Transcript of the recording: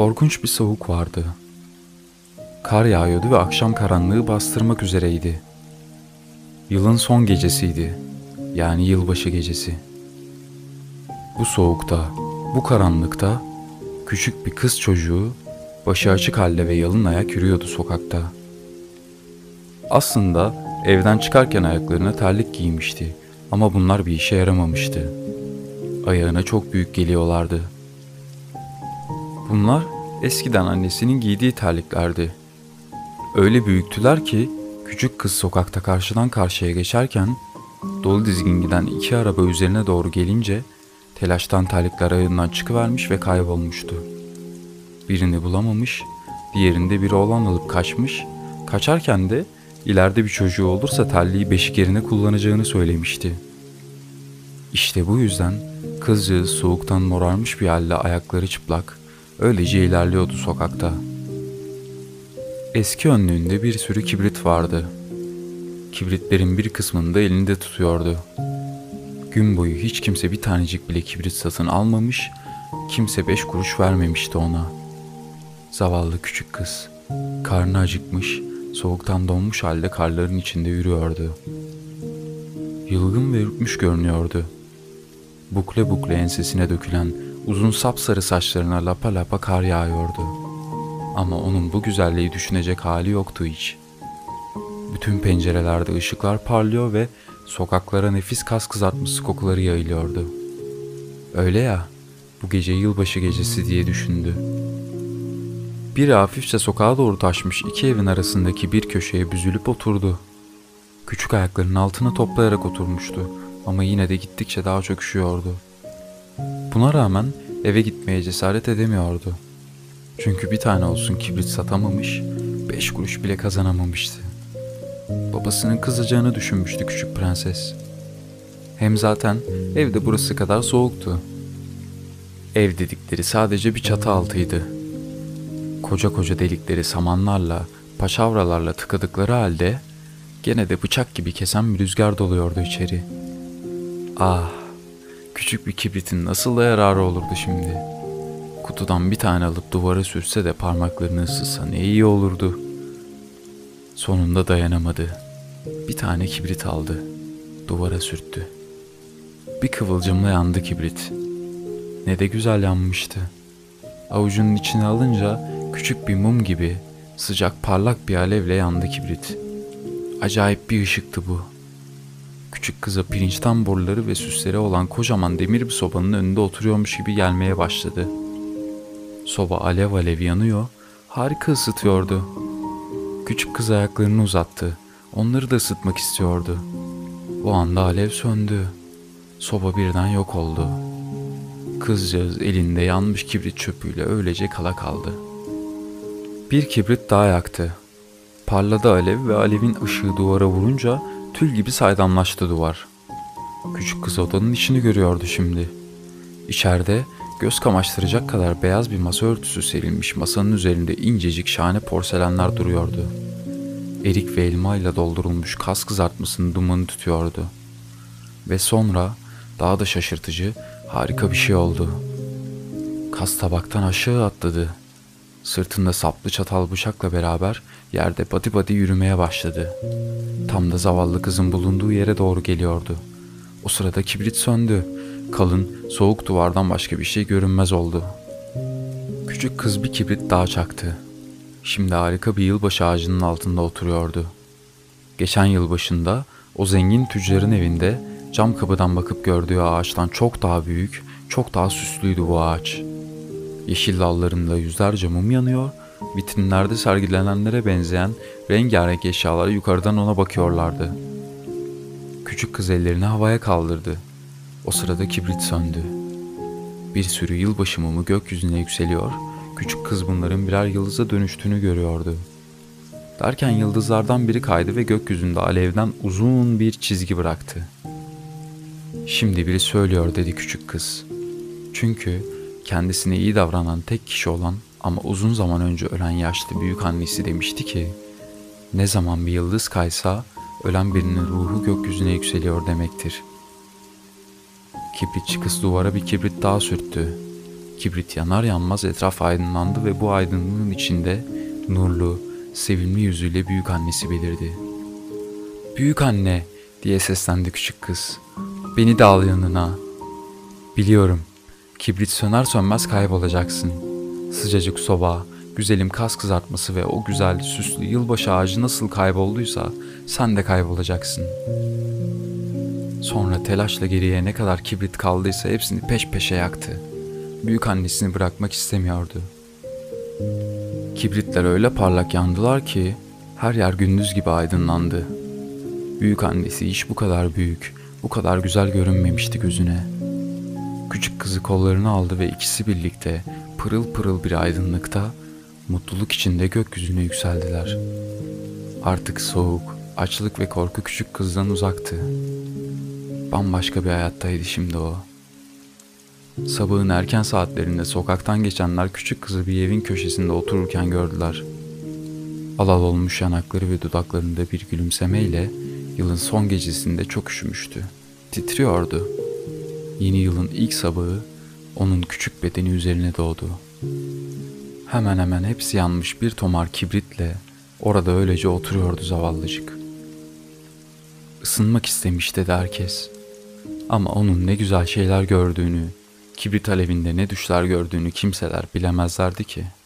Korkunç bir soğuk vardı. Kar yağıyordu ve akşam karanlığı bastırmak üzereydi. Yılın son gecesiydi. Yani yılbaşı gecesi. Bu soğukta, bu karanlıkta küçük bir kız çocuğu başı açık halde ve yalın ayak yürüyordu sokakta. Aslında evden çıkarken ayaklarına terlik giymişti ama bunlar bir işe yaramamıştı. Ayağına çok büyük geliyorlardı. Bunlar eskiden annesinin giydiği terliklerdi. Öyle büyüktüler ki küçük kız sokakta karşıdan karşıya geçerken dolu dizgin giden iki araba üzerine doğru gelince telaştan terlikler ayağından çıkıvermiş ve kaybolmuştu. Birini bulamamış, diğerinde bir oğlan alıp kaçmış, kaçarken de ileride bir çocuğu olursa terliği beşik yerine kullanacağını söylemişti. İşte bu yüzden kızcağız soğuktan morarmış bir halde ayakları çıplak, öylece ilerliyordu sokakta. Eski önlüğünde bir sürü kibrit vardı. Kibritlerin bir kısmını da elinde tutuyordu. Gün boyu hiç kimse bir tanecik bile kibrit satın almamış, kimse beş kuruş vermemişti ona. Zavallı küçük kız, karnı acıkmış, soğuktan donmuş halde karların içinde yürüyordu. Yılgın ve ürkmüş görünüyordu. Bukle bukle ensesine dökülen uzun sapsarı saçlarına lapa lapa kar yağıyordu. Ama onun bu güzelliği düşünecek hali yoktu hiç. Bütün pencerelerde ışıklar parlıyor ve sokaklara nefis kas kızartması kokuları yayılıyordu. Öyle ya, bu gece yılbaşı gecesi diye düşündü. Biri hafifçe sokağa doğru taşmış iki evin arasındaki bir köşeye büzülüp oturdu. Küçük ayaklarının altına toplayarak oturmuştu ama yine de gittikçe daha çok üşüyordu. Buna rağmen eve gitmeye cesaret edemiyordu. Çünkü bir tane olsun kibrit satamamış, beş kuruş bile kazanamamıştı. Babasının kızacağını düşünmüştü küçük prenses. Hem zaten evde burası kadar soğuktu. Ev dedikleri sadece bir çatı altıydı. Koca koca delikleri samanlarla, paçavralarla tıkadıkları halde gene de bıçak gibi kesen bir rüzgar doluyordu içeri. Ah, küçük bir kibritin nasıl da yararı olurdu şimdi. Kutudan bir tane alıp duvara sürse de parmaklarını ısıtsa ne iyi olurdu. Sonunda dayanamadı. Bir tane kibrit aldı. Duvara sürttü. Bir kıvılcımla yandı kibrit. Ne de güzel yanmıştı. Avucunun içine alınca küçük bir mum gibi sıcak parlak bir alevle yandı kibrit. Acayip bir ışıktı bu. Küçük kıza pirinçten boruları ve süsleri olan kocaman demir bir sobanın önünde oturuyormuş gibi gelmeye başladı. Soba alev alev yanıyor, harika ısıtıyordu. Küçük kız ayaklarını uzattı. Onları da ısıtmak istiyordu. O anda alev söndü. Soba birden yok oldu. Kızcağız elinde yanmış kibrit çöpüyle öylece kala kaldı. Bir kibrit daha yaktı. Parladı alev ve alevin ışığı duvara vurunca tül gibi saydamlaştı duvar. Küçük kız odanın içini görüyordu şimdi. İçeride göz kamaştıracak kadar beyaz bir masa örtüsü serilmiş masanın üzerinde incecik şahane porselenler duruyordu. Erik ve elma ile doldurulmuş kas kızartmasının dumanı tutuyordu. Ve sonra daha da şaşırtıcı harika bir şey oldu. Kas tabaktan aşağı atladı. Sırtında saplı çatal bıçakla beraber yerde badi badi yürümeye başladı. Tam da zavallı kızın bulunduğu yere doğru geliyordu. O sırada kibrit söndü. Kalın, soğuk duvardan başka bir şey görünmez oldu. Küçük kız bir kibrit daha çaktı. Şimdi harika bir yılbaşı ağacının altında oturuyordu. Geçen yıl başında o zengin tüccarın evinde cam kapıdan bakıp gördüğü ağaçtan çok daha büyük, çok daha süslüydü bu ağaç. Yeşil dallarında yüzlerce mum yanıyor, vitrinlerde sergilenenlere benzeyen rengarenk eşyalar yukarıdan ona bakıyorlardı. Küçük kız ellerini havaya kaldırdı. O sırada kibrit söndü. Bir sürü yılbaşı mumu gökyüzüne yükseliyor, küçük kız bunların birer yıldıza dönüştüğünü görüyordu. Derken yıldızlardan biri kaydı ve gökyüzünde alevden uzun bir çizgi bıraktı. Şimdi biri söylüyor dedi küçük kız. Çünkü kendisine iyi davranan tek kişi olan ama uzun zaman önce ölen yaşlı büyük annesi demişti ki ne zaman bir yıldız kaysa ölen birinin ruhu gökyüzüne yükseliyor demektir. Kibritçi kız duvara bir kibrit daha sürttü. Kibrit yanar yanmaz etraf aydınlandı ve bu aydınlığın içinde nurlu, sevimli yüzüyle büyük annesi belirdi. Büyük anne diye seslendi küçük kız. Beni de al yanına. Biliyorum. Kibrit söner sönmez kaybolacaksın. Sıcacık soba, güzelim kas kızartması ve o güzel süslü yılbaşı ağacı nasıl kaybolduysa sen de kaybolacaksın. Sonra telaşla geriye ne kadar kibrit kaldıysa hepsini peş peşe yaktı. Büyük annesini bırakmak istemiyordu. Kibritler öyle parlak yandılar ki her yer gündüz gibi aydınlandı. Büyük annesi hiç bu kadar büyük, bu kadar güzel görünmemişti gözüne. Küçük kızı kollarına aldı ve ikisi birlikte pırıl pırıl bir aydınlıkta mutluluk içinde gökyüzüne yükseldiler. Artık soğuk, açlık ve korku küçük kızdan uzaktı. Bambaşka bir hayattaydı şimdi o. Sabahın erken saatlerinde sokaktan geçenler küçük kızı bir evin köşesinde otururken gördüler. Alal olmuş yanakları ve dudaklarında bir gülümsemeyle yılın son gecesinde çok üşümüştü. Titriyordu. Yeni yılın ilk sabahı onun küçük bedeni üzerine doğdu. Hemen hemen hepsi yanmış bir tomar kibritle orada öylece oturuyordu zavallıcık. Isınmak istemişti de herkes. Ama onun ne güzel şeyler gördüğünü, kibrit alevinde ne düşler gördüğünü kimseler bilemezlerdi ki.''